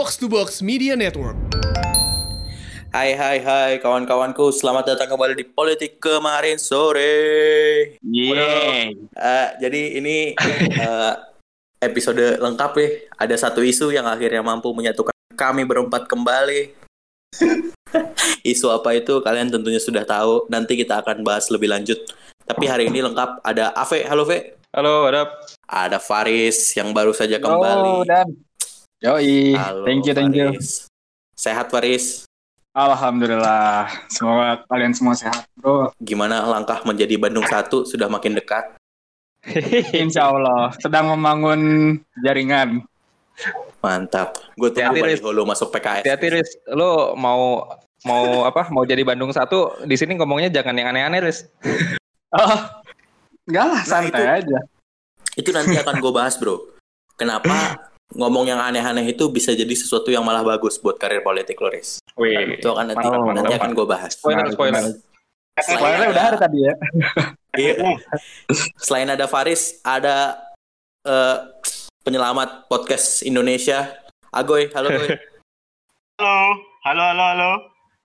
Box to Box Media Network. Hai hai hai kawan-kawanku, selamat datang kembali di Politik kemarin sore. Yeay. Eh, jadi ini eh, episode lengkap ya. Ada satu isu yang akhirnya mampu menyatukan kami berempat kembali. isu apa itu kalian tentunya sudah tahu. Nanti kita akan bahas lebih lanjut. Tapi hari ini lengkap ada Ave, halo Ve. Halo, ada Ada Faris yang baru saja kembali. Halo, Dan. Yoi, Halo, thank you, thank you. Faris. Sehat Faris. Alhamdulillah, semoga kalian semua sehat, bro. Gimana langkah menjadi Bandung satu sudah makin dekat? Insya Allah, sedang membangun jaringan. Mantap. Gue tunggu Hati-hati, Baliho lo masuk PKS. Hati-hati Riz, lo mau mau apa? Mau jadi Bandung satu di sini ngomongnya jangan yang aneh-aneh Riz. Oh, enggak lah, Nah, santai itu- aja. Itu nanti akan gue bahas bro. Kenapa ngomong yang aneh-aneh itu bisa jadi sesuatu yang malah bagus buat karir politik lo, Riz. Wih, Itu akan nanti, Mantap, nanti akan gue bahas. spoiler Nah, spoiler. Spoilernya udah ada tadi ya. Iya. Selain ada Faris, ada eh, penyelamat podcast Indonesia. Agoy, halo Goy. Halo, halo, halo, halo.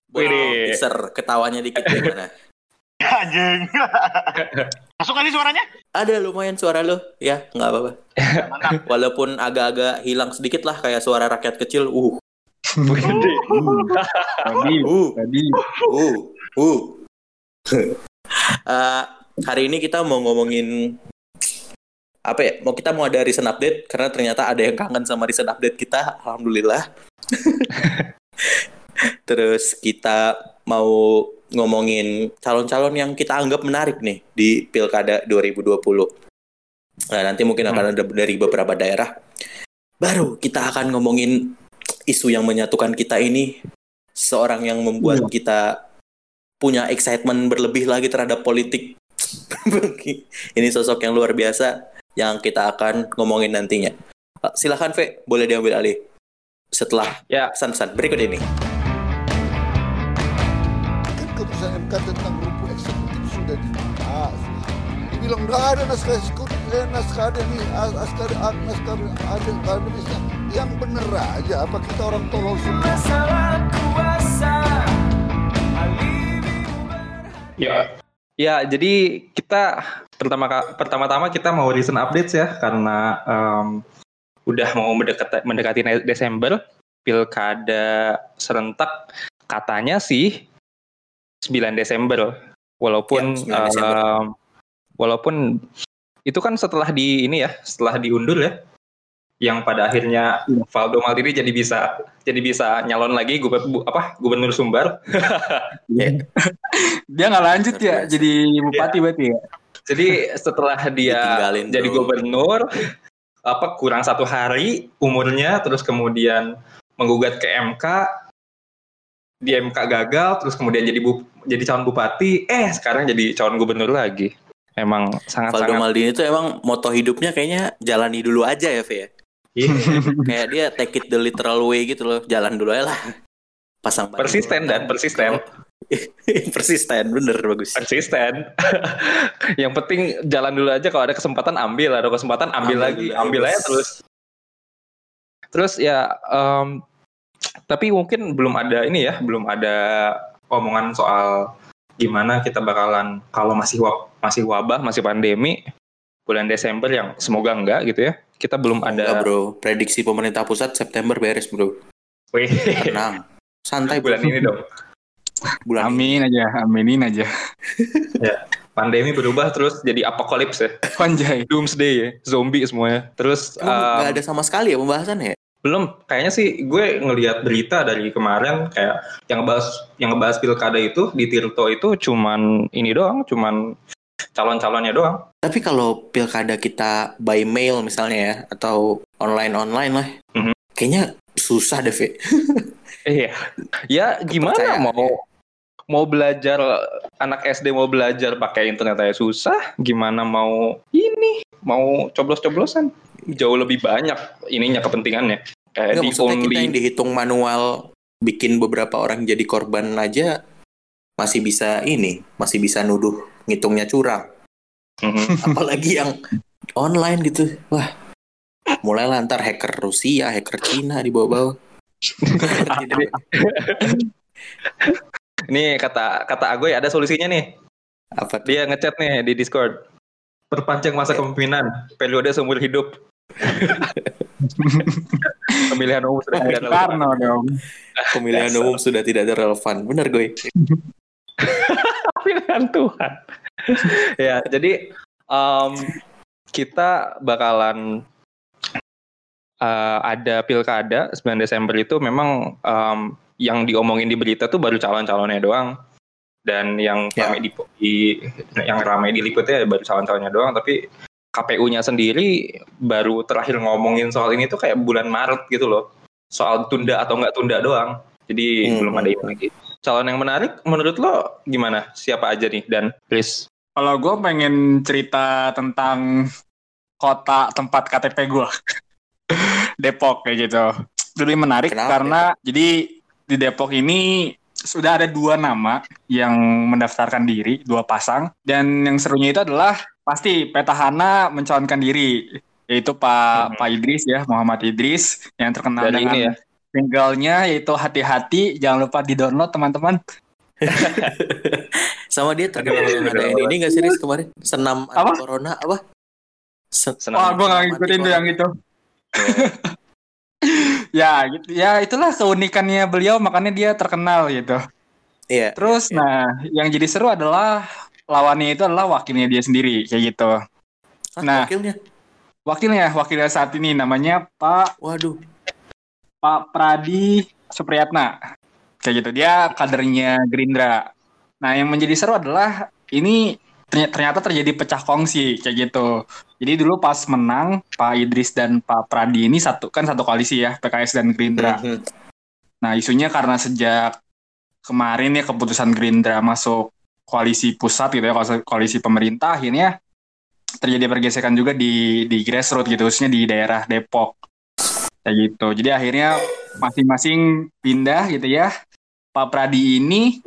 Widih. teaser ketawanya dikit gimana? Anjing. Masuk kali suaranya? Ada lumayan suara lo, ya nggak apa-apa. Mantap. Walaupun agak-agak hilang sedikit lah kayak suara rakyat kecil. Uh, Gede. Tadi, uh, tadi. uh, uh. Eh, hari ini kita mau ngomongin apa ya? Mau kita mau ada recent update karena ternyata ada yang kangen sama recent update kita. Alhamdulillah. Terus kita mau ngomongin calon-calon yang kita anggap menarik nih di Pilkada 2020. Nah, nanti mungkin akan ada dari beberapa daerah. Baru kita akan ngomongin isu yang menyatukan kita ini seorang yang membuat kita punya excitement berlebih lagi terhadap politik. ini sosok yang luar biasa yang kita akan ngomongin nantinya. Silahkan V, boleh diambil alih setelah Ya, pesan-pesan berikut ini. MK tentang rumput eksekutif sudah dibahas. Dibilang nggak ada naskah eksekutif, eh, naskah ada nih, as- naskah ada, naskah ada akademisnya. Yang bener aja, apa kita orang tolol semua? ya. Ya, jadi kita pertama pertama-tama kita mau recent updates ya karena em, udah mau mendekat, mendekati Desember pilkada serentak katanya sih 9 Desember. Walaupun Ya, 9 Desember. em, walaupun itu kan setelah di ini ya setelah diundur ya yang pada akhirnya Valdo Maldini jadi bisa jadi bisa nyalon lagi gubernur apa gubernur Sumbar. Dia nggak lanjut ya, jadi bupati berarti ya. Jadi setelah dia Ditinggalin, jadi gubernur, apa kurang satu hari umurnya, terus kemudian menggugat ke MK, di MK gagal, terus kemudian jadi bu, jadi calon bupati, eh sekarang jadi calon gubernur lagi. Emang sangat Valdo sangat Maldini itu emang moto hidupnya kayaknya jalani dulu aja ya, V ya. Iya. Kayak dia take it the literal way gitu loh, jalan dulu aja lah. Pasang persisten dan persisten, persisten, bener bagus. persisten. Yang penting jalan dulu aja kalau ada kesempatan ambil, ada kesempatan ambil, Ambil lagi, dulu, ambil aja terus. Terus ya, em, tapi mungkin belum ada ini ya, belum ada omongan soal gimana kita bakalan kalau masih wab, masih wabah, masih pandemi bulan Desember yang semoga enggak gitu ya. Kita belum Enggak ada bro, prediksi pemerintah pusat September beres bro. Wih, Tenang, santai bro. bulan ini dong. Bulan ini. Amin aja, aminin aja. Pandemi berubah terus jadi apokalips ya. Panjai. Doomsday ya, zombie semuanya. Terus Emang em, nggak ada sama sekali ya pembahasannya ya? Belum kayaknya sih gue ngelihat berita dari kemarin kayak yang ngebahas yang ngebahas pilkada itu di Tirto itu cuman ini doang, cuman calon-calonnya doang. Tapi kalau pilkada kita by mail misalnya ya, atau online-online lah, Mhm. kayaknya susah deh. Iya. Ya gimana mau mau belajar anak SD mau belajar pakai internet aja susah, gimana mau ini mau coblos-coblosan jauh lebih banyak ininya kepentingannya. Kayak Nggak, di maksudnya kita only yang dihitung manual, bikin beberapa orang jadi korban aja, masih bisa ini, masih bisa nuduh ngitungnya curang. Mhm. Apalagi yang online gitu, wah, mulai lantar hacker Rusia, hacker Cina di bawah-bawah. Ini kata kata Agoy ada solusinya nih. Apa tuh? Dia ngechat nih di Discord. Perpanjang masa kepemimpinan, periode seumur hidup. Pemilihan umum sudah tidak relevan. Karno dong. Pemilihan umum sudah tidak ada relevan. Benar gue. Pilihan Tuhan. ya, jadi em, kita bakalan eh, ada pilkada 9 Desember itu memang em, yang diomongin di berita tuh baru calon-calonnya doang dan yang Ya. ramai di, di- yang ramai diliputnya baru calon-calonnya doang tapi KPU-nya sendiri baru terakhir ngomongin soal ini tuh kayak bulan Maret gitu loh soal tunda atau nggak tunda doang jadi Hmm. belum ada ini lagi calon yang menarik menurut lo gimana siapa aja nih dan please Kalau gue pengen cerita tentang kota tempat KTP gue. Depok kayak gitu. Lebih menarik Kenapa karena jadi di Depok ini sudah ada dua nama yang mendaftarkan diri, dua pasang. Dan yang serunya itu adalah pasti petahana mencalonkan diri. Yaitu Pak Mhm. Pak Idris ya, Muhammad Idris yang terkenal Dari dengan ini ya. singlenya yaitu hati-hati jangan lupa di download teman-teman Sama dia terkenal ada yang ini nggak serius kemarin? Senam anti Apa? corona apa? Se- Senam. Wah, gue gak Mati ngikutin tuh yang itu. ya, gitu. Ya, itulah keunikannya beliau, makanya dia terkenal gitu. Iya. Terus, iya. nah, yang jadi seru adalah lawannya itu adalah wakilnya dia sendiri, kayak gitu. Ah, nah. wakilnya. Wakilnya, wakilnya saat ini namanya Pak Waduh. Pak Pradi Supriyatna. Kayak gitu. Dia kadernya Gerindra. Nah, yang menjadi seru adalah ini terny- ternyata terjadi pecah kongsi kayak gitu. Jadi dulu pas menang Pak Idris dan Pak Pradi ini satu kan satu koalisi ya PKS dan Gerindra. Mhm. Nah, isunya karena sejak kemarin ya keputusan Gerindra masuk koalisi pusat gitu ya, koalisi- pemerintah akhirnya terjadi pergesekan juga di di grassroots gitu, khususnya di daerah Depok. Kayak gitu. Jadi akhirnya masing-masing pindah gitu ya. Pak Pradi ini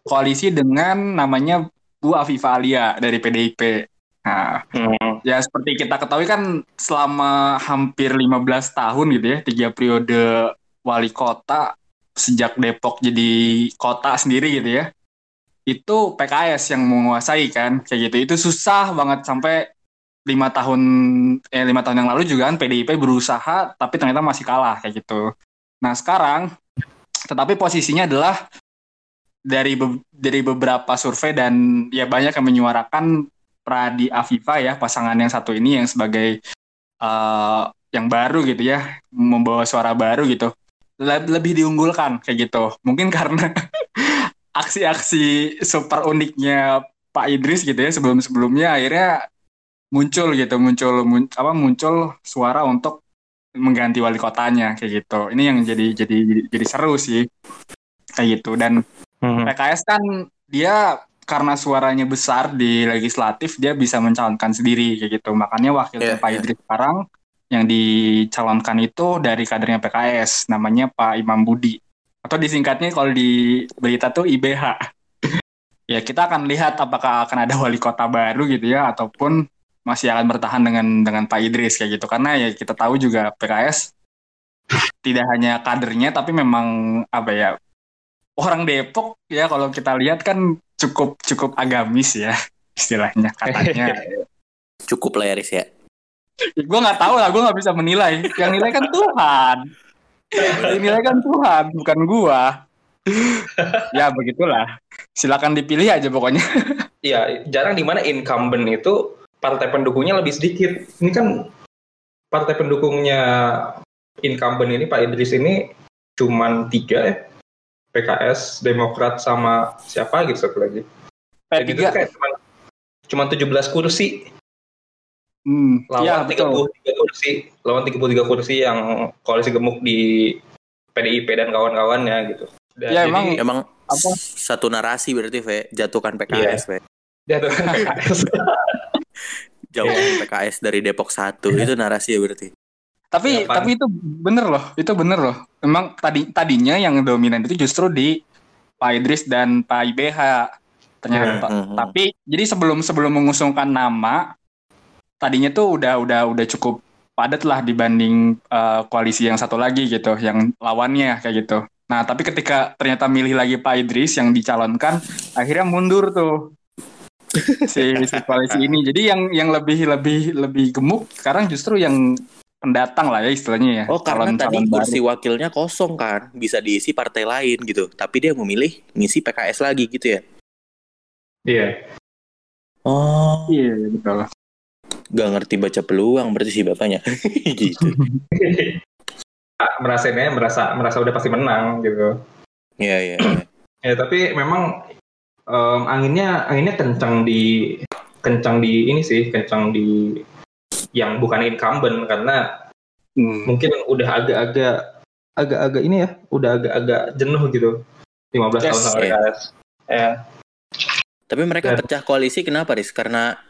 koalisi dengan namanya Bu Afifah Alia dari PDIP. Nah, Hmm. ya seperti kita ketahui kan selama hampir 15 tahun gitu ya, tiga periode wali kota sejak Depok jadi kota sendiri gitu ya. Itu PKS yang menguasai kan, kayak gitu. Itu susah banget sampai lima tahun eh lima tahun yang lalu juga kan PDIP berusaha tapi ternyata masih kalah kayak gitu. Nah sekarang, tetapi posisinya adalah dari be- dari beberapa survei dan ya banyak yang menyuarakan Pradi Afifa ya pasangan yang satu ini yang sebagai eh, yang baru gitu ya membawa suara baru gitu Le- lebih diunggulkan kayak gitu mungkin karena aksi-aksi super uniknya Pak Idris gitu ya sebelum sebelumnya akhirnya muncul gitu muncul mun- apa muncul suara untuk mengganti wali kotanya kayak gitu ini yang jadi jadi jadi, jadi seru sih kayak gitu dan Hmm. PKS kan dia karena suaranya besar di legislatif dia bisa mencalonkan sendiri kayak gitu. Makanya wakilnya Iya, Pak iya. Idris sekarang yang dicalonkan itu dari kadernya PKS namanya Pak Imam Budi. Atau disingkatnya kalau di berita tuh IBH. ya kita akan lihat apakah akan ada wali kota baru gitu ya ataupun masih akan bertahan dengan dengan Pak Idris kayak gitu karena ya kita tahu juga PKS tidak hanya kadernya tapi memang apa ya orang Depok ya kalau kita lihat kan cukup cukup agamis ya istilahnya katanya. Cukup lah ya, Riz ya. gue nggak tahu lah, gue nggak bisa menilai. Yang nilai kan Tuhan. Yang nilai kan Tuhan, bukan gua. ya begitulah. Silakan dipilih aja pokoknya. Iya, jarang di mana incumbent itu partai pendukungnya lebih sedikit. Ini kan partai pendukungnya incumbent ini Pak Idris ini cuman tiga ya. PKS, Demokrat sama siapa gitu satu lagi. Dan itu P3. kayak cuman cuman 17 kursi Hmm, ya lawan betul. 33 kursi, lawan 33 kursi yang koalisi gemuk di PDIP dan kawan-kawannya gitu. Dan Ya, jadi- emang Emang Apa? satu narasi berarti, Ve. Jatuhkan PKS, Ve. jatuhkan PKS. Jauhin PKS dari Depok 1. Itu narasi ya berarti. Tapi Ya, tapi itu bener loh, itu bener loh. Memang tadi tadinya yang dominan itu justru di Pak Idris dan Pak IBH ternyata. Mhm. Tapi jadi sebelum sebelum mengusungkan nama tadinya tuh udah udah udah cukup padat lah dibanding eh, koalisi yang satu lagi gitu, yang lawannya kayak gitu. Nah, tapi ketika ternyata milih lagi Pak Idris yang dicalonkan, akhirnya mundur tuh si, si koalisi ini. Jadi yang yang lebih lebih lebih gemuk sekarang justru yang pendatang lah ya istilahnya ya. Oh karena tadi Calon-calon kursi wakilnya kosong kan, bisa diisi partai lain gitu. Tapi dia memilih ngisi PKS lagi gitu ya. Iya. Oh, baru. Iya betul. Gak ngerti baca peluang berarti si bapaknya. gitu. merasa ini merasa merasa udah pasti menang gitu. Iya iya. iya. Ya tapi memang em, anginnya anginnya kencang di kencang di ini sih kencang di yang bukan incumbent karena Hmm. mungkin udah agak-agak agak-agak ini ya udah agak-agak jenuh gitu 15 tahun Yes, sama iya. PKS. Ya. Tapi mereka Dan- pecah koalisi kenapa Riz? Karena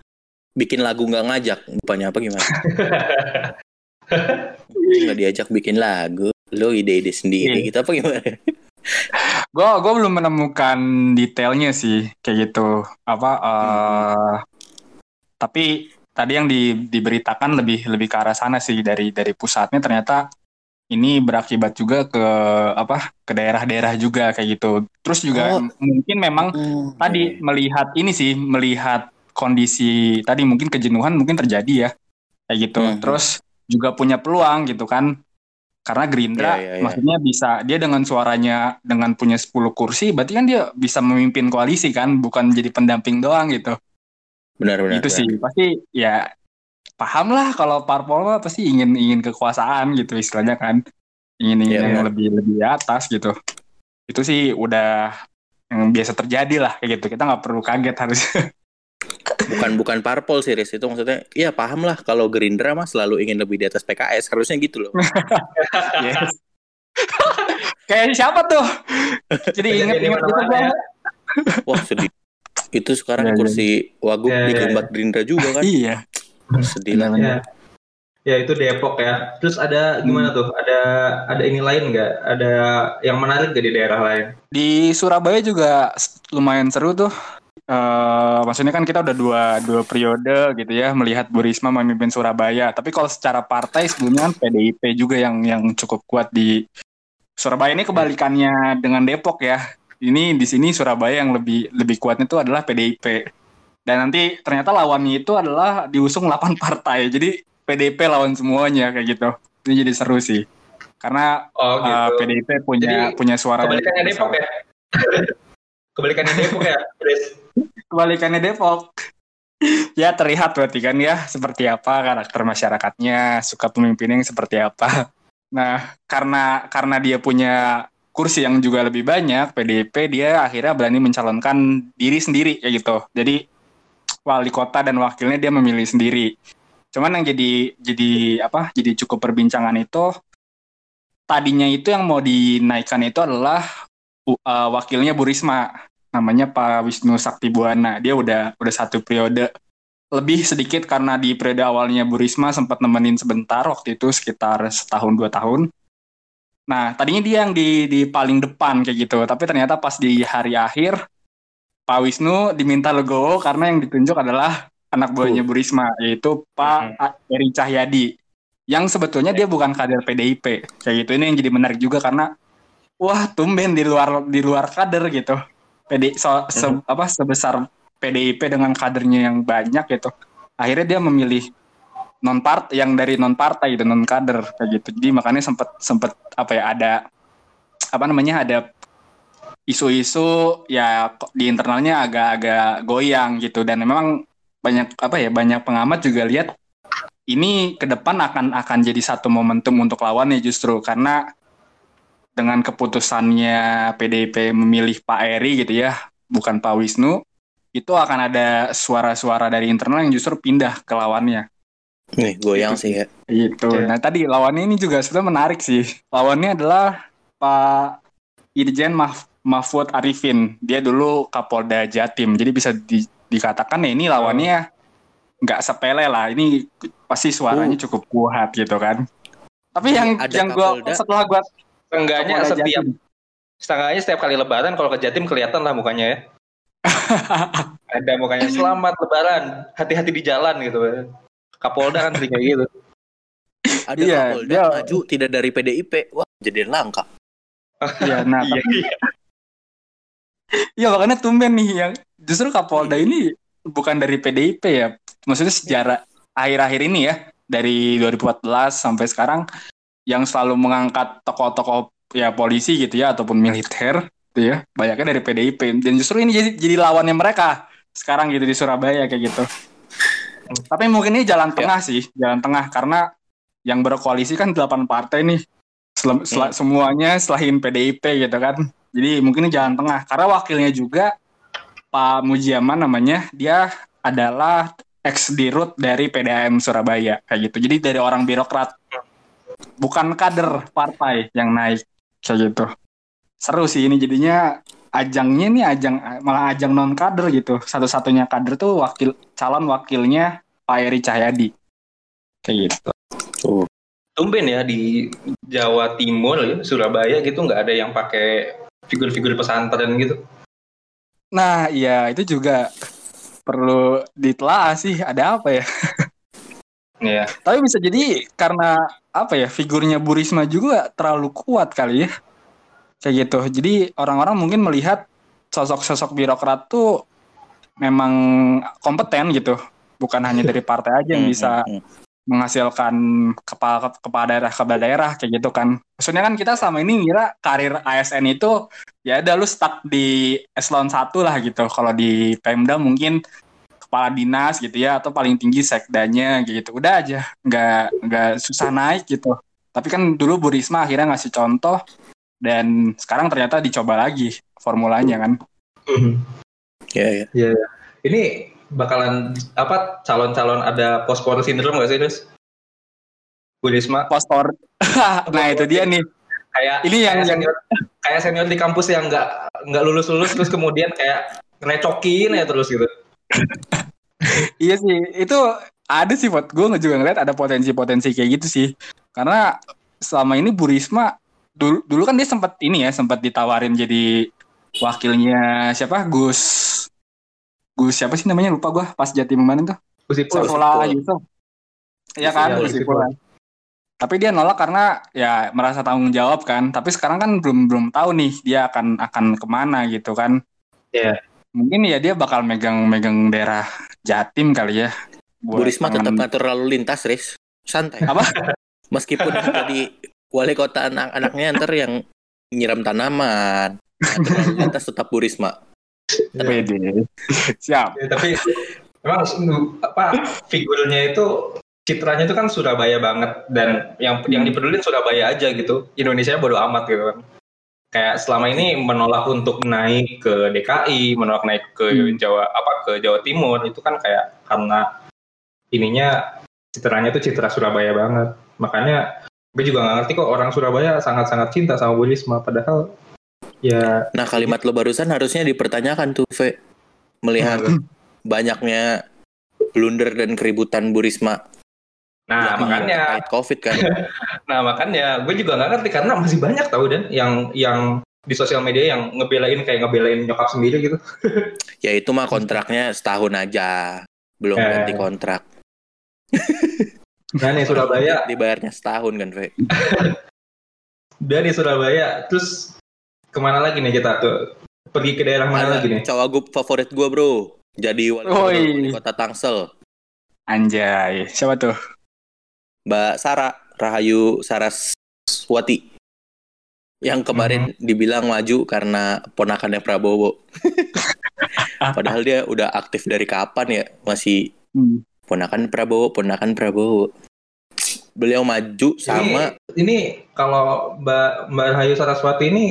bikin lagu nggak ngajak, bukannya apa gimana? nggak diajak bikin lagu, lo ide-ide sendiri Iya. gitu apa gimana? Gue gue belum menemukan detailnya sih kayak gitu. Apa? eh Tapi tadi yang di, diberitakan lebih lebih ke arah sana sih dari dari pusatnya ternyata ini berakibat juga ke apa ke daerah-daerah juga kayak gitu. Terus juga Oh. mungkin memang tadi melihat ini sih melihat kondisi tadi mungkin kejenuhan mungkin terjadi ya kayak gitu. Mhm. Terus juga punya peluang gitu kan. Karena Gerindra Iya, iya, iya. maksudnya bisa dia dengan suaranya dengan punya 10 kursi berarti kan dia bisa memimpin koalisi kan bukan jadi pendamping doang gitu. benar-benar. itu sih pasti ya paham lah kalau parpol mah pasti ingin ingin kekuasaan gitu istilahnya kan. Ingin ingin Iya, yang iya. lebih lebih atas gitu. Itu sih udah yang biasa terjadi lah kayak gitu. Kita nggak perlu kaget harus. Bukan bukan parpol sih Riz. itu maksudnya. Iya paham lah kalau Gerindra mah selalu ingin lebih di atas PKS harusnya gitu loh. Yes. Kayak siapa tuh? Jadi inget inget gitu ya. Wah sedih. Itu sekarang Iya, iya. kursi wagub Iya, di iya, Gembat Gerindra juga kan. Iya. Sedih lah. Ya. Ya itu Depok ya. Terus ada gimana tuh? Ada ada ini lain nggak? Ada yang menarik nggak di daerah lain? Di Surabaya juga lumayan seru tuh. Eh, maksudnya kan kita udah dua dua periode gitu ya melihat Bu Risma memimpin Surabaya. Tapi kalau secara partai sebelumnya kan PDIP juga yang yang cukup kuat di Surabaya ini kebalikannya dengan Depok ya. Ini di sini Surabaya yang lebih lebih kuatnya itu adalah PDIP. Dan nanti ternyata lawannya itu adalah diusung 8 partai. Jadi PDIP lawan semuanya kayak gitu. Ini jadi seru sih. Karena Oh eh, gitu. PDIP punya Jadi, punya suara Kebalikannya. Depok ya. Kebalikannya Depok ya, Chris. Kebalikannya Depok. ya terlihat berarti kan ya seperti apa karakter masyarakatnya, suka pemimpinnya yang seperti apa. Nah, karena karena dia punya kursi yang juga lebih banyak, PDIP dia akhirnya berani mencalonkan diri sendiri kayak gitu. Jadi wali kota dan wakilnya dia memilih sendiri. Cuman yang jadi jadi apa? Jadi cukup perbincangan itu tadinya itu yang mau dinaikkan itu adalah uh, wakilnya Bu Risma namanya Pak Wisnu Sakti Buana. Dia udah udah satu periode. Lebih sedikit karena di periode awalnya Bu Risma sempat nemenin sebentar waktu itu sekitar setahun dua tahun. Nah tadinya dia yang di di paling depan kayak gitu, tapi ternyata pas di hari akhir Pak Wisnu diminta legowo karena yang ditunjuk adalah anak buahnya Bu. Risma yaitu Pak Eri Cahyadi. Yang sebetulnya dia bukan kader PDIP kayak gitu. Ini yang jadi menarik juga karena wah tumben di luar di luar kader gitu PD so- se- apa sebesar PDIP dengan kadernya yang banyak gitu. Akhirnya dia memilih non part yang dari non partai gitu non kader kayak gitu. Jadi makanya sempat sempat apa ya ada apa namanya ada isu-isu ya di internalnya agak-agak goyang gitu. Dan memang banyak apa ya banyak pengamat juga lihat ini ke depan akan akan jadi satu momentum untuk lawannya justru. Karena dengan keputusannya PDIP memilih Pak Eri gitu ya, bukan Pak Wisnu, itu akan ada suara-suara dari internal yang justru pindah ke lawannya. Nih goyang Gitu sih ya. Gitu. Oke. Nah tadi lawannya ini juga sebenarnya menarik sih. Lawannya adalah Pak Irjen Mah- Mahfud Arifin. Dia dulu Kapolda Jatim. Jadi bisa di- dikatakan ya ini lawannya nggak sepele lah. Ini pasti suaranya cukup kuat gitu kan. Tapi yang Ada yang gua Kapolda. setelah gua Kapolda setiap setengahnya setiap kali lebaran kalau ke Jatim kelihatan lah mukanya ya. Ada mukanya selamat lebaran, hati-hati di jalan gitu. Kapolda kan sering kayak gitu. ada Iya, Kapolda dia- maju tidak dari PDIP. Wah, jadi langka. Iya, nah Iya, tapi- iya. Iya makanya tumben nih yang justru Kapolda ini bukan dari PDIP ya. Maksudnya sejarah akhir-akhir ini ya dari 2014 sampai sekarang yang selalu mengangkat tokoh-tokoh ya polisi gitu ya ataupun militer gitu ya. Banyaknya dari PDIP dan justru ini jadi jadi lawannya mereka sekarang gitu di Surabaya kayak gitu. Tapi mungkin ini jalan tengah sih, jalan tengah karena yang berkoalisi kan 8 partai nih. Sel- sel- Semuanya selain PDIP gitu kan. Jadi mungkin ini jalan tengah karena wakilnya juga Pak Mujiaman namanya dia adalah ex dirut dari PDAM Surabaya kayak gitu. Jadi dari orang birokrat bukan kader partai yang naik kayak gitu. Seru sih ini jadinya ajangnya nih ajang malah ajang non kader gitu. Satu-satunya kader tuh wakil calon wakilnya Pak Eri Cahyadi. Kayak gitu. Tumben ya di Jawa Timur, ya, Surabaya gitu nggak ada yang pakai figur-figur pesantren gitu. Nah, iya itu juga perlu ditelaah sih ada apa ya. Iya. Tapi bisa jadi karena apa ya figurnya Bu Risma juga terlalu kuat kali ya. Kayak gitu. Jadi orang-orang mungkin melihat sosok-sosok birokrat tuh memang kompeten gitu. Bukan hanya dari partai aja yang Hmm, bisa hmm, hmm. menghasilkan kepala kepala daerah kepala daerah kayak gitu kan. Maksudnya kan kita selama ini ngira karir ASN itu ya udah lu stuck di eselon 1 lah gitu. Kalau di Pemda mungkin kepala dinas gitu ya atau paling tinggi sekdanya gitu. Udah aja, nggak nggak susah naik gitu. Tapi kan dulu Bu Risma akhirnya ngasih contoh dan sekarang ternyata dicoba lagi formulanya kan. Ya, ya. Ini bakalan apa calon-calon ada post-post syndrome nggak sih, Des? Bu Risma Postor. nah itu dia nih. kayak Ini yang- kayak senior, kayak senior di kampus yang nggak nggak lulus lulus terus kemudian kayak recokin ya terus gitu. Iya sih, itu ada sih buat gue juga ngeliat ada potensi-potensi kayak gitu sih. Karena selama ini Bu Risma dulu dulu kan dia sempat ini ya, sempat ditawarin jadi wakilnya siapa? Gus Gus siapa sih namanya lupa gue pas Jatim kemarin tuh. Gus Ipul. Saifullah Yusuf. Iya kan, Iya, Gus Ipul. Tapi dia nolak karena ya merasa tanggung jawab kan. Tapi sekarang kan belum belum tahu nih dia akan akan ke mana gitu kan. Iya. Mungkin ya dia bakal megang-megang daerah Jatim kali ya. Bu Buat Risma tetap ngatur lalu lintas, Riz. Santai. Apa? Meskipun jadi wali kota anak-anaknya ntar yang nyiram tanaman. Lalu lintas tetap Bu Risma. Wede. Siap. Ya, tapi memang apa figurnya itu citranya itu kan Surabaya banget dan yang yang dipedulin Surabaya aja gitu. Indonesia bodo amat gitu kan. Kayak selama ini menolak untuk naik ke DKI, menolak naik ke Hmm. Jawa apa ke Jawa Timur itu kan kayak karena ininya citranya itu citra Surabaya banget. Makanya gue juga nggak ngerti kok orang Surabaya sangat-sangat cinta sama Bu Risma padahal ya Nah kalimat lo barusan harusnya dipertanyakan tuh, Ve. Melihat banyaknya blunder dan keributan Bu Risma. Nah yang makanya terkait COVID kan. Nah makanya gue juga nggak ngerti karena masih banyak tau dan yang yang di sosial media yang ngebelain kayak ngebelain nyokap sendiri gitu. ya itu mah kontraknya setahun aja. Belum Eh. ganti kontrak. Nah nih Surabaya, Dibayarnya setahun kan, Ve. dari Surabaya, terus ke mana lagi nih kita tuh? Pergi ke daerah mana Ada lagi nih? cawagup favorit gua, bro. Jadi wali kota Tangsel. Anjay. Siapa tuh? Mbak Sarah Rahayu Saraswati yang kemarin Mhm. dibilang maju karena ponakannya Prabowo. Padahal dia udah aktif dari kapan ya? Masih Hmm. ponakan Prabowo, ponakan Prabowo. Beliau maju sama Ini, ini kalau Mbak Mbak Rahayu Saraswati ini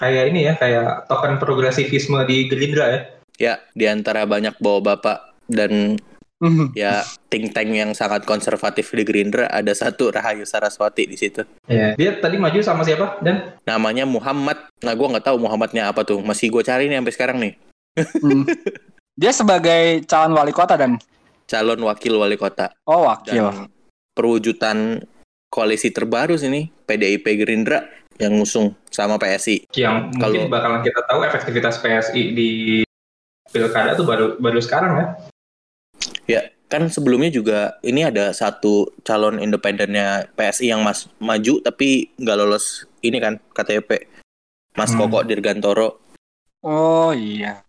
kayak ini ya, kayak token progresivisme di Gerindra ya. ya di antara banyak bawa bapak dan Hmm. ya think tank yang sangat konservatif di Gerindra ada satu Rahayu Saraswati di situ. Iya. Dia tadi maju sama siapa? Dan Namanya Muhammad. Nah, gua nggak tahu Muhammadnya apa tuh. Masih gue cari nih sampai sekarang nih. Hmm. Dia sebagai calon wali kota dan Calon wakil wali kota. oh wakil. dan perwujudan koalisi terbaru sini PDIP Gerindra yang ngusung sama PSI. yang mungkin Kalau- bakalan kita tahu efektivitas PSI di pilkada tuh baru baru sekarang ya. Kan sebelumnya juga ini ada satu calon independennya PSI yang mas maju tapi nggak lolos ini kan KTP Mas Hmm. Koko Dirgantoro Oh iya.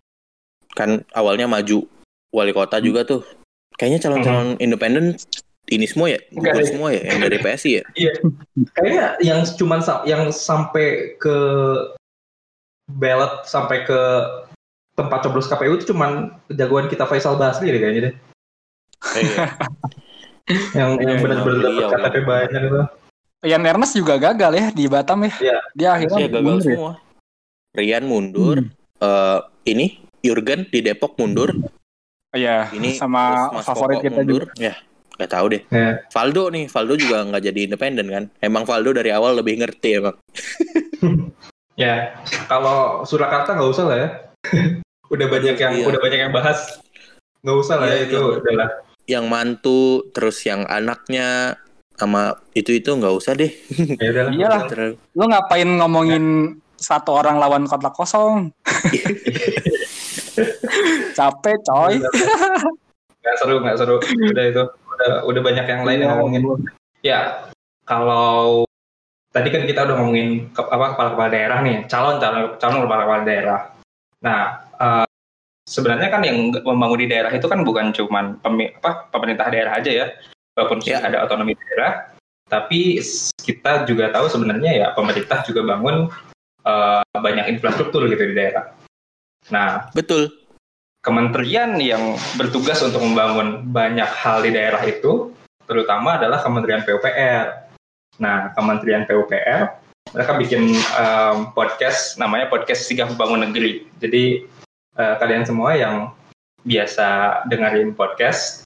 kan awalnya maju wali kota Hmm. juga tuh kayaknya calon-calon independen ini semua ya deh. semua ya yang dari PSI ya Iya. Kayaknya yang cuman sa- yang sampai ke ballot sampai ke tempat coblos KPU itu cuman jagoan kita Faisal Basri deh kayaknya deh. Iya. Yang yang Iya, benar-benar iya, dapat iya. KTP banyak itu. Ian Ernest juga gagal ya di Batam ya. Iya. Dia akhirnya Iya gagal mundur ya. semua Rian mundur Eh, ini Jurgen di Depok mundur Iya, ini sama favorit Koko kita mundur. juga. ya nggak tahu deh Ya. Valdo nih Valdo juga nggak jadi independen kan emang Valdo dari awal lebih ngerti emang Ya, kalau Surakarta nggak usah lah ya. udah banyak yang Iya. udah banyak yang bahas. Nggak usah lah Iya, ya itu iya. udahlah. Yang mantu terus yang anaknya sama itu itu nggak usah deh Ya udahlah. Iyalah. Terlalu- Lu ngapain ngomongin satu orang lawan kotak kosong? Capek coy. Nggak seru, nggak seru. Udah itu. Udah, udah banyak yang lain yang Iya. ngomongin. Ya, kalau tadi kan kita udah ngomongin ke, apa kepala kepala daerah nih, calon calon calon kepala kepala daerah. Nah, eh, sebenarnya kan yang membangun di daerah itu kan bukan cuman pemi- apa, pemerintah daerah aja ya, walaupun Ya. ada otonomi daerah, tapi kita juga tahu sebenarnya ya pemerintah juga bangun eh, banyak infrastruktur gitu di daerah. Nah, betul kementerian yang bertugas untuk membangun banyak hal di daerah itu, terutama adalah Kementerian PUPR. Nah, Kementerian PUPR, mereka bikin em, podcast, namanya podcast Sigap Membangun Negeri. Jadi, eh, kalian semua yang biasa dengerin podcast,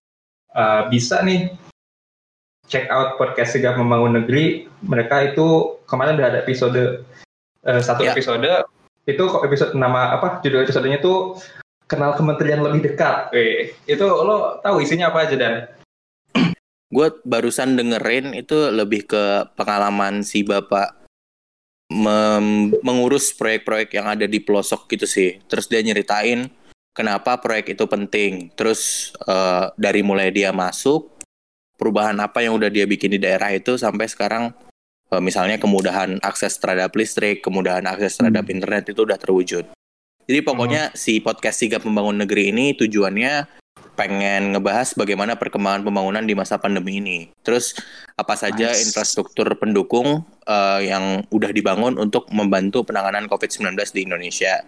eh, bisa nih check out podcast Sigap Membangun Negeri. Mereka itu kemarin udah ada episode, eh, satu Ya. episode, itu kok episode nama apa, judul episodenya tuh kenal kementerian lebih dekat. Wih, itu lo tahu isinya apa aja dan gue barusan dengerin itu lebih ke pengalaman si bapak mengurus proyek-proyek yang ada di pelosok gitu sih. Terus dia nyeritain kenapa proyek itu penting. Terus eh, dari mulai dia masuk, perubahan apa yang udah dia bikin di daerah itu sampai sekarang eh, misalnya kemudahan akses terhadap listrik, kemudahan akses terhadap internet itu udah terwujud. Jadi pokoknya si podcast Sigap Membangun Negeri ini tujuannya pengen ngebahas bagaimana perkembangan pembangunan di masa pandemi ini. Terus apa saja Nice. infrastruktur pendukung eh, yang udah dibangun untuk membantu penanganan COVID-19 di Indonesia.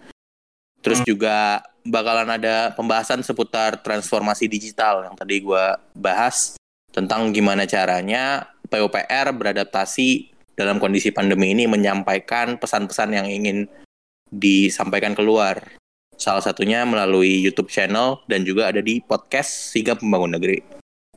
Terus juga bakalan ada pembahasan seputar transformasi digital yang tadi gua bahas tentang gimana caranya PUPR beradaptasi dalam kondisi pandemi ini menyampaikan pesan-pesan yang ingin disampaikan keluar. Salah satunya melalui YouTube channel dan juga ada di podcast Sigap Membangun Negeri.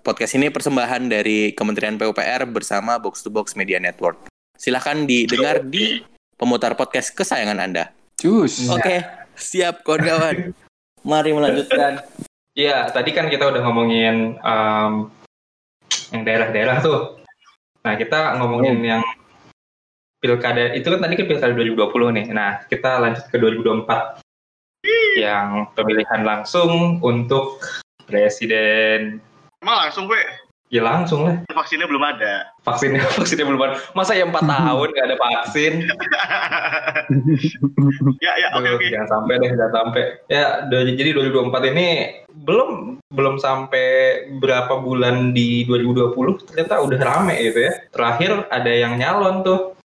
Podcast ini persembahan dari Kementerian PUPR bersama Box to Box Media Network. Silahkan didengar di pemutar podcast kesayangan Anda. Cus. Oke, siap kawan-kawan. Mari melanjutkan. ya tadi kan kita udah ngomongin em, yang daerah-daerah tuh. Nah kita ngomongin yang pilkada itu kan tadi kan pilkada 2020 nih. Nah kita lanjut ke 2024 yang pemilihan langsung untuk presiden. Emang langsung gue Ya langsung lah. vaksinnya belum ada. Vaksinnya vaksinnya belum ada. Masa ya empat tahun nggak ada vaksin? ya ya oke Aduh, oke. Jangan sampai deh, jangan sampai. Ya, do- jadi 2024 ini belum belum sampai berapa bulan di 2020 ternyata udah rame gitu ya. Terakhir ada yang nyalon tuh.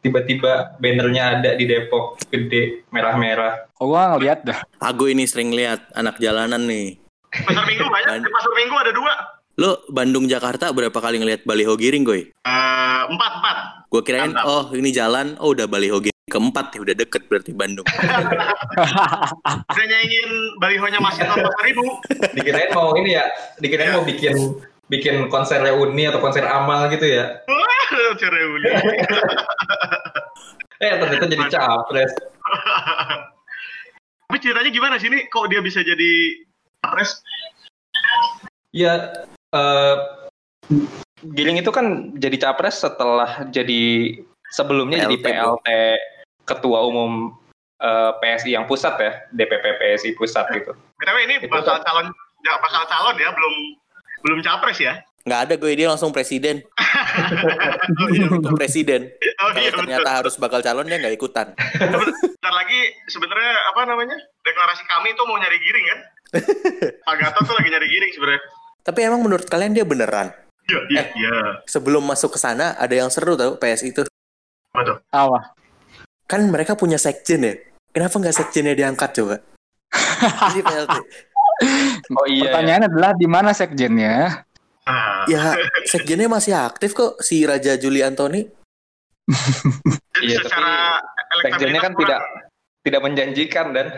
Tiba-tiba bannernya ada di Depok gede merah-merah. Oh, gua ngeliat dah. Aku ini sering lihat anak jalanan nih. Pasar minggu banyak. Di pasar minggu ada dua. Lo Bandung Jakarta berapa kali ngeliat baliho giring, Goy? Eh, empat empat. Gue kirain, Mantap. oh ini jalan, oh udah baliho giring keempat ya udah deket berarti Bandung. Udah nyanyiin balihonya masih tahun ribu. Dikirain mau ini ya, dikirain mau bikin bikin konser reuni atau konser amal gitu ya. Wah, cereuli. Eh ternyata jadi capres. Tapi ceritanya gimana sih ini? Kok dia bisa jadi capres? Ya, eh Giring itu kan jadi capres setelah jadi sebelumnya jadi PLT, PLT Ketua Umum eh, PSI yang pusat ya, DPP PSI pusat gitu. BTW ini Itu bakal calon ya bakal calon ya, belum Belum capres ya? Nggak ada gue dia langsung presiden. oh, iya. Untuk presiden. Oh, Kalau iya, betul. ternyata harus bakal calon dia nggak ikutan. Bentar lagi sebenarnya apa namanya? Deklarasi kami tuh mau nyari giring kan? Pak Gatot tuh lagi nyari giring sebenarnya. Tapi emang menurut kalian dia beneran? Iya, iya, Eh. iya. Sebelum masuk ke sana ada yang seru tau PS itu. Apa tuh? Apa? Kan mereka punya sekjen ya. Kenapa nggak sekjennya diangkat coba? Ini PLT. Oh iya. Pertanyaannya adalah di mana sekjennya? Ah, Ya sekjennya masih aktif kok si Raja Juli Antoni. jadi Iya, secara Sekjennya kan elektabilitas tidak tidak menjanjikan dan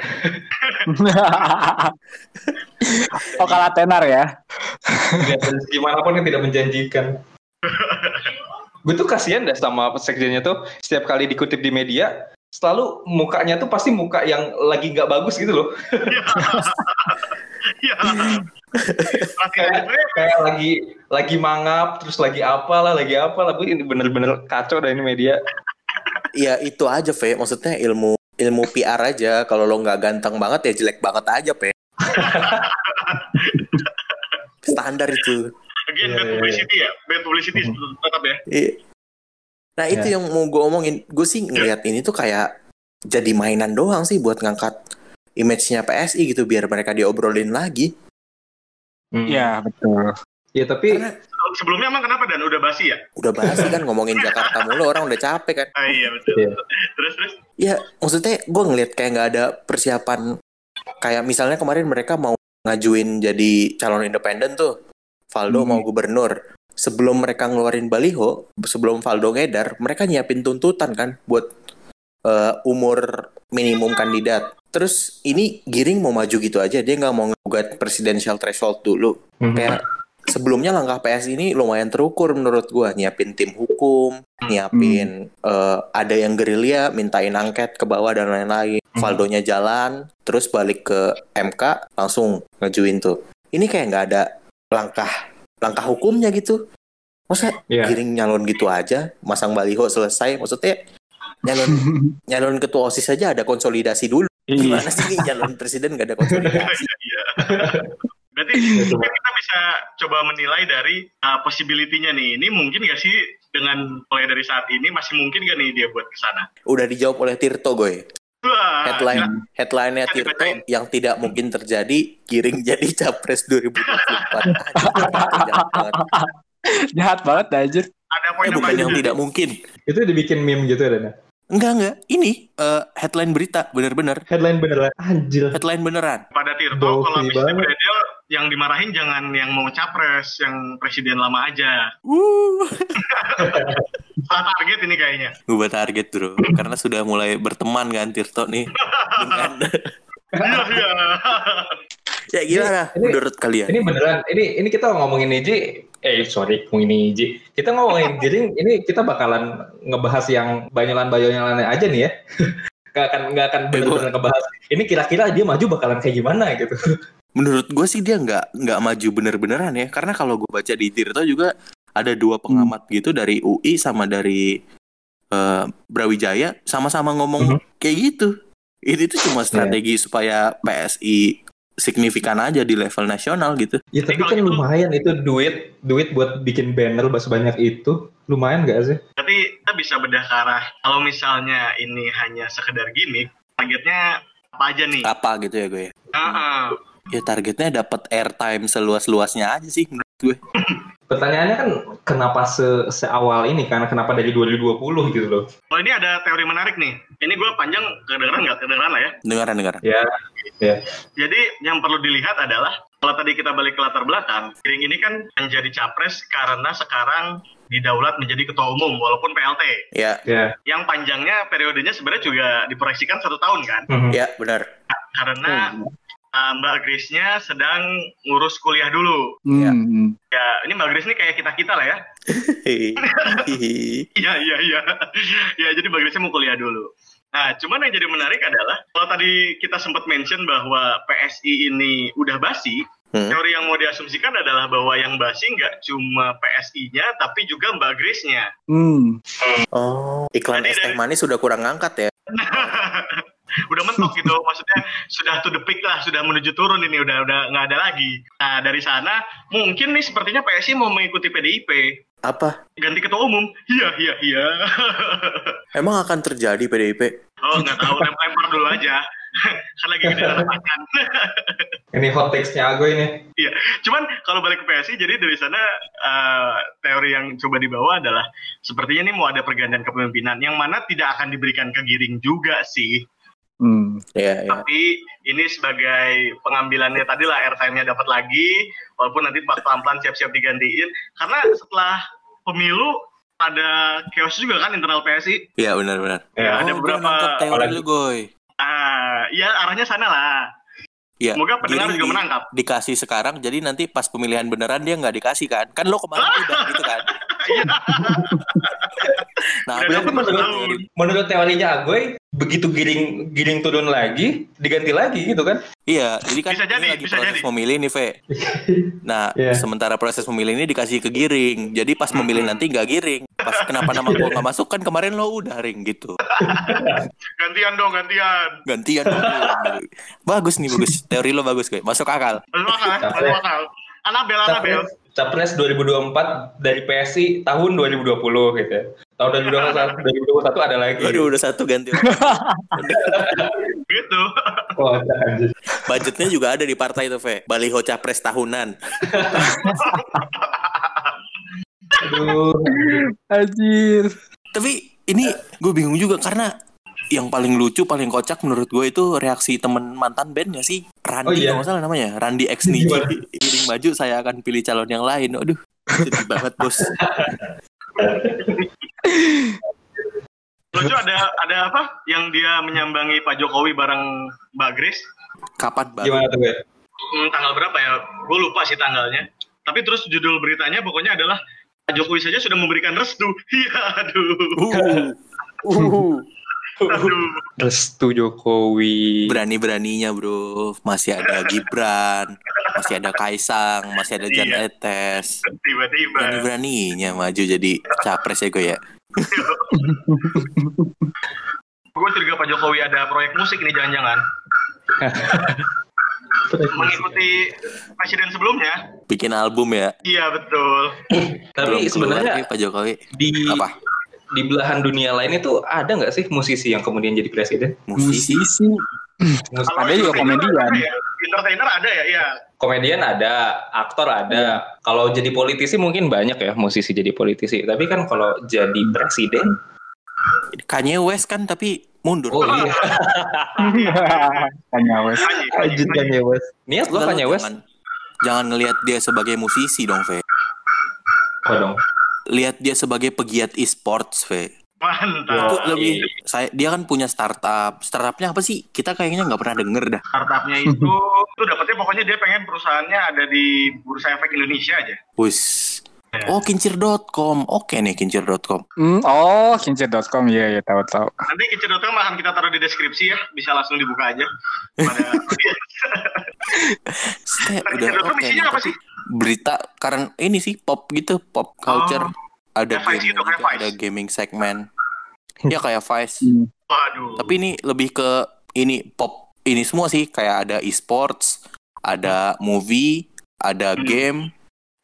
oh kalah tenar ya. ya, dari segi mana pun yang tidak menjanjikan. Gue tuh kasihan dah sama sekjennya tuh setiap kali dikutip di media selalu mukanya tuh pasti muka yang lagi nggak bagus gitu loh. Iya. Pasti kayak, lagi lagi mangap terus lagi apalah lagi apalah gue ini bener-bener kacau dah ini media. Ya itu aja Fe. Maksudnya ilmu ilmu PR aja. Kalau lo nggak ganteng banget ya jelek banget aja Fe. Standar itu. again Iya, bad iya, publicity ya, bad publicity tetap ya. Iya. Nah itu Ya. yang mau gue omongin. Gue sih ngeliat ini tuh kayak jadi mainan doang sih buat ngangkat image-nya PSI gitu biar mereka diobrolin lagi. Hmm. Iya betul. Ya tapi Karena Sebelumnya emang kenapa dan udah basi ya? udah basi kan ngomongin Jakarta mulu orang udah capek kan. Ah, iya betul. Iya. Terus terus Ya maksudnya gue ngeliat kayak nggak ada persiapan. Kayak misalnya kemarin mereka mau ngajuin jadi calon independen tuh. Valdo Hmm. mau gubernur. Sebelum mereka ngeluarin baliho, sebelum Valdo ngedar, mereka nyiapin tuntutan kan buat eh, umur minimum kandidat. Terus ini Giring mau maju gitu aja, dia nggak mau ngugat presidential threshold dulu. Mhm. Kayak sebelumnya langkah PS ini lumayan terukur menurut gua, nyiapin tim hukum, nyiapin eh, ada yang gerilya, mintain angket ke bawah dan lain-lain. Mhm. Valdonya jalan, terus balik ke MK, langsung ngejuin tuh. Ini kayak nggak ada langkah langkah hukumnya gitu. Masa Iya. Giring nyalon gitu aja, masang baliho selesai, maksudnya nyalon nyalon ketua OSIS saja ada konsolidasi dulu. Iya. Gimana sih nih nyalon presiden gak ada konsolidasi? iya. Berarti mungkin kita bisa coba menilai dari uh, possibility-nya nih. Ini mungkin gak sih dengan mulai dari saat ini masih mungkin gak nih dia buat ke sana? Udah dijawab oleh Tirto, Goy. Wah, Headline headline-nya Kita Tirto bacain. yang tidak mungkin terjadi, Giring jadi capres 2024. Anjir, jahat banget. Anjir. ada Eh, poin apa bukan aja? yang tidak mungkin. itu dibikin meme gitu dan Enggak, enggak. Ini eh, headline berita, bener-bener. headline beneran anjir. Headline beneran. Pada Tirto, kalau misalnya beredel, yang dimarahin jangan yang mau capres, yang presiden lama aja. Uh. Salah target ini kayaknya. Gue target bro, karena sudah mulai berteman kan Tirto nih. Dengan... Iya, iya. ya gimana Ini- menurut kalian? Ini beneran. Ini ini kita ngomongin Iji. Eh sorry, ngomongin Iji. Kita ngomongin Giring. Ini kita bakalan ngebahas yang banyolan-banyolan aja nih ya. Gak akan nggak akan bener-bener ngebahas. Ini kira-kira dia maju bakalan kayak gimana gitu. Menurut gue sih dia nggak nggak maju bener-beneran ya, karena kalau gue baca di Tirto juga ada dua pengamat gitu dari UI sama dari eh, Brawijaya sama-sama ngomong kayak gitu. Ini tuh cuma strategi supaya PSI signifikan aja di level nasional gitu. Ya tapi kan lumayan itu duit duit buat bikin banner sebanyak itu. Lumayan gak sih? Tapi kita bisa bedah ke arah, kalau misalnya ini hanya sekedar gimmick, targetnya apa aja nih? Apa gitu ya gue? ya? Heeh. Ya targetnya dapat airtime seluas-luasnya aja sih menurut gue. Pertanyaannya kan kenapa se seawal ini karena kenapa dari 2020 gitu loh. Oh ini ada teori menarik nih. Ini gue panjang kedengeran nggak kedengeran lah ya. Dengaran dengaran. Ya. Ya. Jadi yang perlu dilihat adalah kalau tadi kita balik ke latar belakang, Giring ini kan menjadi capres karena sekarang didaulat menjadi ketua umum walaupun PLT. Ya, Ya. Yang panjangnya periodenya sebenarnya juga diproyeksikan satu tahun kan? Mhm. ya benar. Karena uh, Mbak Grace-nya sedang ngurus kuliah dulu. Hmm. Ya ini Mbak Grace ini kayak kita kita lah ya. Iya iya iya. ya jadi Mbak Grace mau kuliah dulu. Nah, cuman yang jadi menarik adalah kalau tadi kita sempat mention bahwa PSI ini udah basi, Hmm. teori yang mau diasumsikan adalah bahwa yang basi nggak cuma PSI-nya, tapi juga Mbak Grace-nya. Hmm. Oh, iklan Jadi es teh manis sudah kurang ngangkat ya. udah mentok gitu maksudnya sudah to the peak lah sudah menuju turun ini udah udah nggak ada lagi nah dari sana mungkin nih sepertinya PSI mau mengikuti PDIP Apa? ganti ketua umum iya iya iya Emang akan terjadi PDIP? oh nggak tahu lempar dulu aja kan lagi gede pakan Ini hot takes-nya Ago ini. Iya, cuman kalau balik ke PSI, jadi dari sana eh, teori yang coba dibawa adalah sepertinya ini mau ada pergantian kepemimpinan yang mana tidak akan diberikan ke Giring juga sih. Hmm. Ya, ya. Tapi ini sebagai pengambilannya tadi lah airtime-nya dapat lagi, walaupun nanti pelan-pelan siap-siap digantiin. Karena setelah pemilu ada chaos juga kan internal PSI. Iya, benar-benar. Ya, ada oh, beberapa- gue nangkep teori lu, Goy. Ah, ya arahnya sana lah. Iya. Semoga pendengar juga di- menangkap. Dikasih sekarang, jadi nanti pas pemilihan beneran dia nggak dikasih kan? Kan lo kemarin udah gitu kan? Nah, Udah bener- dapet bener- setahun. Menurut teorinya Agoy, begitu giring giring turun lagi, diganti lagi gitu kan? Iya, jadi kan Bisa jadi, lagi bisa proses jadi. memilih nih, Ve. Nah, Iya. sementara proses memilih ini dikasih ke Giring. Jadi pas memilih nanti nggak Giring. Pas kenapa nama gua nggak masuk kan kemarin lo udah ring gitu. Gantian dong, gantian. Gantian dulu. bagus nih, bagus. Teori lo bagus, Goy. Masuk akal. Masuk akal, masuk akal. Anabel, Anabel. Capres 2024 dari PSI tahun 2020 gitu. ya. Tahun 2021, 2021 ada lagi. Waduh, udah satu ganti. Gitu. Anjir. Budgetnya juga ada di partai itu, Ve. Baliho capres tahunan. Aduh. Anjir. Tapi ini gue bingung juga karena yang paling lucu, paling kocak menurut gue itu reaksi temen mantan bandnya sih. Randi Oh, iya. kalau nggak salah namanya. Randi X Niji. Iring maju saya akan pilih calon yang lain. Aduh, sedih banget bos. Lucu ada ada apa yang dia menyambangi Pak Jokowi bareng Mbak Grace? Kapan baru? Gimana tuh, Gue? Hmm, tanggal berapa ya? Gue lupa sih tanggalnya. Tapi terus judul beritanya pokoknya adalah Pak Jokowi saja sudah memberikan restu. Iya, aduh. Uh, uh. Aduh. Restu Jokowi. Berani-beraninya bro. Masih ada Gibran. Masih ada Kaisang. Masih ada Jan Iya. Etes. Tiba-tiba. Berani-beraninya maju jadi capres ya gue ya. Gue curiga Pak Jokowi ada proyek musik nih jangan-jangan. Mengikuti presiden sebelumnya. Bikin album ya. Iya, betul. Tapi sebenarnya Pak Jokowi. di Apa? Di belahan dunia lain itu ada nggak sih musisi yang kemudian jadi presiden? Musisi. Musisi. Ada juga komedian. ada ya? Entertainer ada ya, iya. komedian ada, aktor ada. Kalau jadi politisi mungkin banyak ya musisi jadi politisi. Tapi kan kalau jadi presiden, Kanye West kan tapi mundur. oh iya, Tanya wes. Kanye, Kanye, Kanye. West. Niat lo Kanye West? Jangan, jangan ngelihat dia sebagai musisi dong, Ve. Apa dong? Lihat dia sebagai pegiat e-sports. Itu Mantap. lebih saya dia kan punya startup. Startupnya apa sih? Kita kayaknya nggak pernah denger dah. Startupnya itu, itu dapetnya pokoknya dia pengen perusahaannya ada di Bursa Efek Indonesia aja. Wis. Oh, kincir.com. Oke nih kincir.com. Hmm, oh, kincir.com iya ya tahu tahu. Nanti kecil.com akan kita taruh di deskripsi ya, bisa langsung dibuka aja. Pada Set, udah oke. nih. apa sih? Berita karena ini sih pop gitu, pop culture. Ada Kayak Vice game gitu, kayak Vice. ada gaming segmen. Ya kayak Vice. Hmm. Waduh. Tapi ini lebih ke ini pop ini semua sih kayak ada e-sports, ada movie, ada Hmm. game.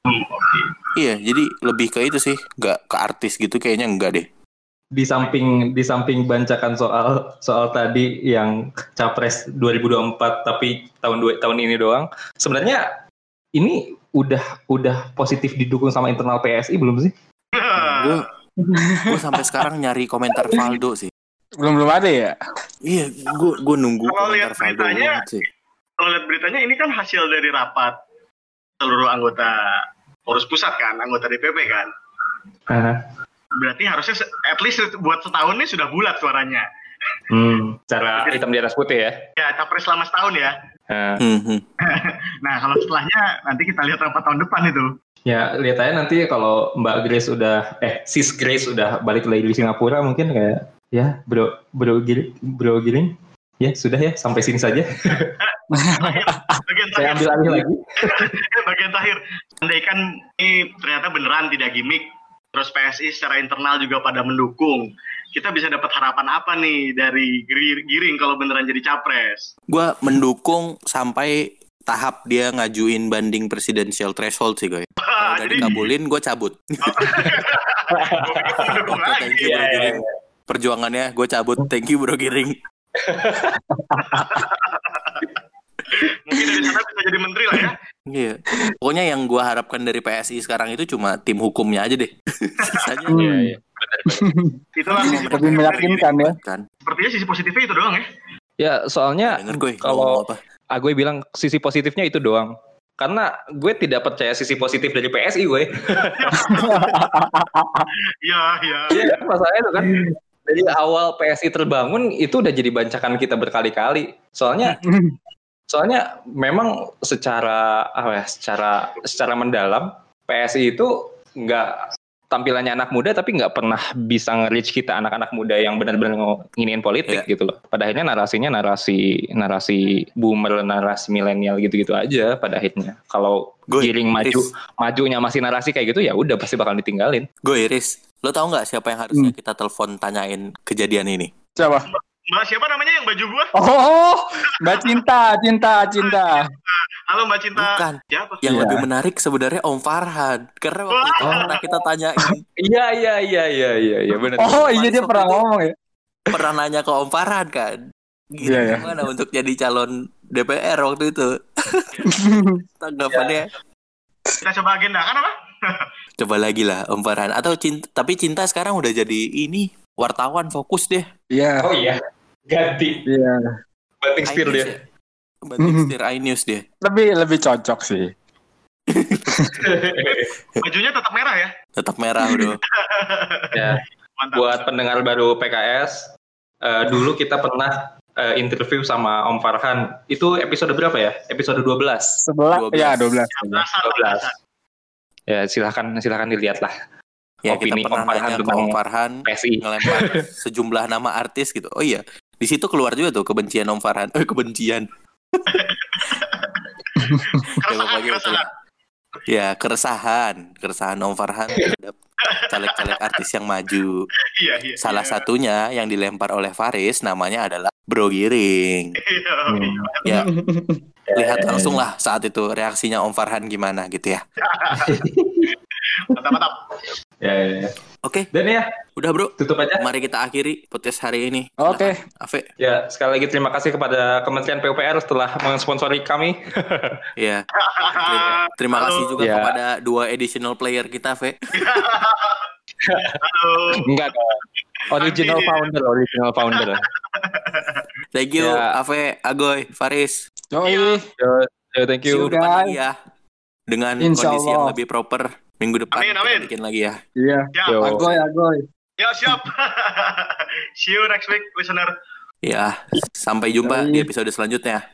Hmm, oke. Iya, jadi lebih ke itu sih, nggak ke artis gitu kayaknya enggak deh. Di samping di samping bancakan soal soal tadi yang capres 2024 tapi tahun dua, tahun ini doang. Sebenarnya ini udah udah positif didukung sama internal PSI belum sih? Gue gue sampai sekarang nyari komentar Valdo sih. Belum belum ada ya? Iya, gue gue nunggu Kalau komentar lihat Valdo beritanya, banget sih. Kalau lihat beritanya ini kan hasil dari rapat seluruh anggota Pengurus Pusat kan, anggota DPP kan. Aha. Berarti harusnya at least buat setahun nih sudah bulat suaranya. Hmm, cara hitam di atas putih ya. Ya, capres selama setahun ya. Nah, Hmm, hmm. Nah, kalau setelahnya nanti kita lihat rapat tahun depan itu. ya lihat aja nanti kalau Mbak Grace udah eh Sis Grace udah balik lagi di Singapura mungkin kayak ya bro bro giling bro giling ya sudah ya sampai sini saja Bagian saya terakhir, ambil alih lagi bagian terakhir. Andaikan ini ternyata beneran tidak gimmick, terus PSI secara internal juga pada mendukung. Kita bisa dapat harapan apa nih dari Giri- Giring kalau beneran jadi capres? Gue mendukung sampai tahap dia ngajuin banding presidensial threshold sih gue. Kalau udah jadi dikabulin, gue cabut. mendukung Oke, thank you Bro Iya, iya, Giring. Perjuangannya gue cabut. Thank you Bro Giring. Mungkin dari sana bisa jadi menteri lah ya. Iya. Pokoknya yang gue harapkan dari PSI sekarang itu cuma tim hukumnya aja deh. Sisanya Hmm. Iya, iya. Itulah sisi Lebih dari meyakinkan ya. kan. Sepertinya sisi positifnya itu doang ya. Ya, soalnya gue kalau- apa. ah, gue bilang sisi positifnya itu doang. Karena gue tidak percaya sisi positif dari PSI gue. Iya, iya. Iya, masalahnya itu kan dari awal PSI terbangun itu udah jadi bancakan kita berkali-kali. Soalnya soalnya memang secara apa ya, secara secara mendalam PSI itu nggak tampilannya anak muda tapi nggak pernah bisa nge-reach kita anak-anak muda yang benar-benar nginiin politik Iya. gitu loh. Pada akhirnya narasinya narasi narasi boomer, narasi milenial gitu-gitu aja pada akhirnya. Kalau giring maju Riz. majunya masih narasi kayak gitu ya udah pasti bakal ditinggalin. Gue Iris. Lo tau nggak siapa yang harusnya kita telepon tanyain kejadian ini? Coba. Mbak siapa namanya yang baju gua? Oh, Mbak Cinta, Cinta, Cinta. Halo Mbak Cinta. Bukan. Siapa? Yang Iya. lebih menarik sebenarnya Om Farhan. Karena waktu itu pernah kita tanyain Iya iya iya iya iya iya benar. Oh iya dia pernah itu. ngomong ya. pernah nanya ke Om Farhan kan. Gini Iya, iya. gimana untuk jadi calon DPR waktu itu? Tanggapannya Kita coba agendakan apa? coba lagi lah Om Farhan atau cinta tapi cinta sekarang udah jadi ini wartawan fokus deh. Iya, Oh iya. Ganti. iya. Banting setir dia. ya. Banting setir iNews dia. Lebih lebih cocok sih. Bajunya tetap merah ya? Tetap merah bro. ya. Mantap. Buat pendengar baru PKS, eh, dulu kita pernah eh, interview sama Om Farhan. Itu episode berapa ya? Episode 12. Sebelah, 12. ya 12. Belasan, 12. belasan. Ya, silahkan silahkan dilihat lah. Ya Opini kita pernah Om Farhan tentang Om Farhan PSI. ngelempar sejumlah nama artis gitu. Oh iya, di situ keluar juga tuh kebencian Om Farhan. Eh kebencian. ya Keresahan, keresahan. Ya keresahan, keresahan Om Farhan terhadap caleg-caleg artis yang maju. Iya, iya. Salah iya. satunya yang dilempar oleh Faris namanya adalah Bro Giring. Iya, Hmm. iya. Ya, lihat langsung lah saat itu reaksinya Om Farhan gimana gitu ya. Mantap, mantap. Ya, ya, ya. Oke, Dan ya, udah Bro. tutup aja. Mari kita akhiri podcast hari ini. Oke. Silakan, Ave. Ya, sekali lagi terima kasih kepada Kementerian PUPR setelah mensponsori kami. Ya. Terima, kasih juga Ya. kepada dua additional player kita, Ve. Halo. Enggak. Original founder, original founder. Thank you, Ya. Ave, Agoy, Faris. Yoi. Yo, yo, thank See you. you depan guys. lagi ya. Dengan Insya kondisi yang Allah. lebih proper. Minggu depan Amin, amin. bikin lagi ya. Iya. Siap. Yo. Agoy, agoy. Ya, siap. See you next week, listener. Ya, sampai jumpa Yoi. di episode selanjutnya.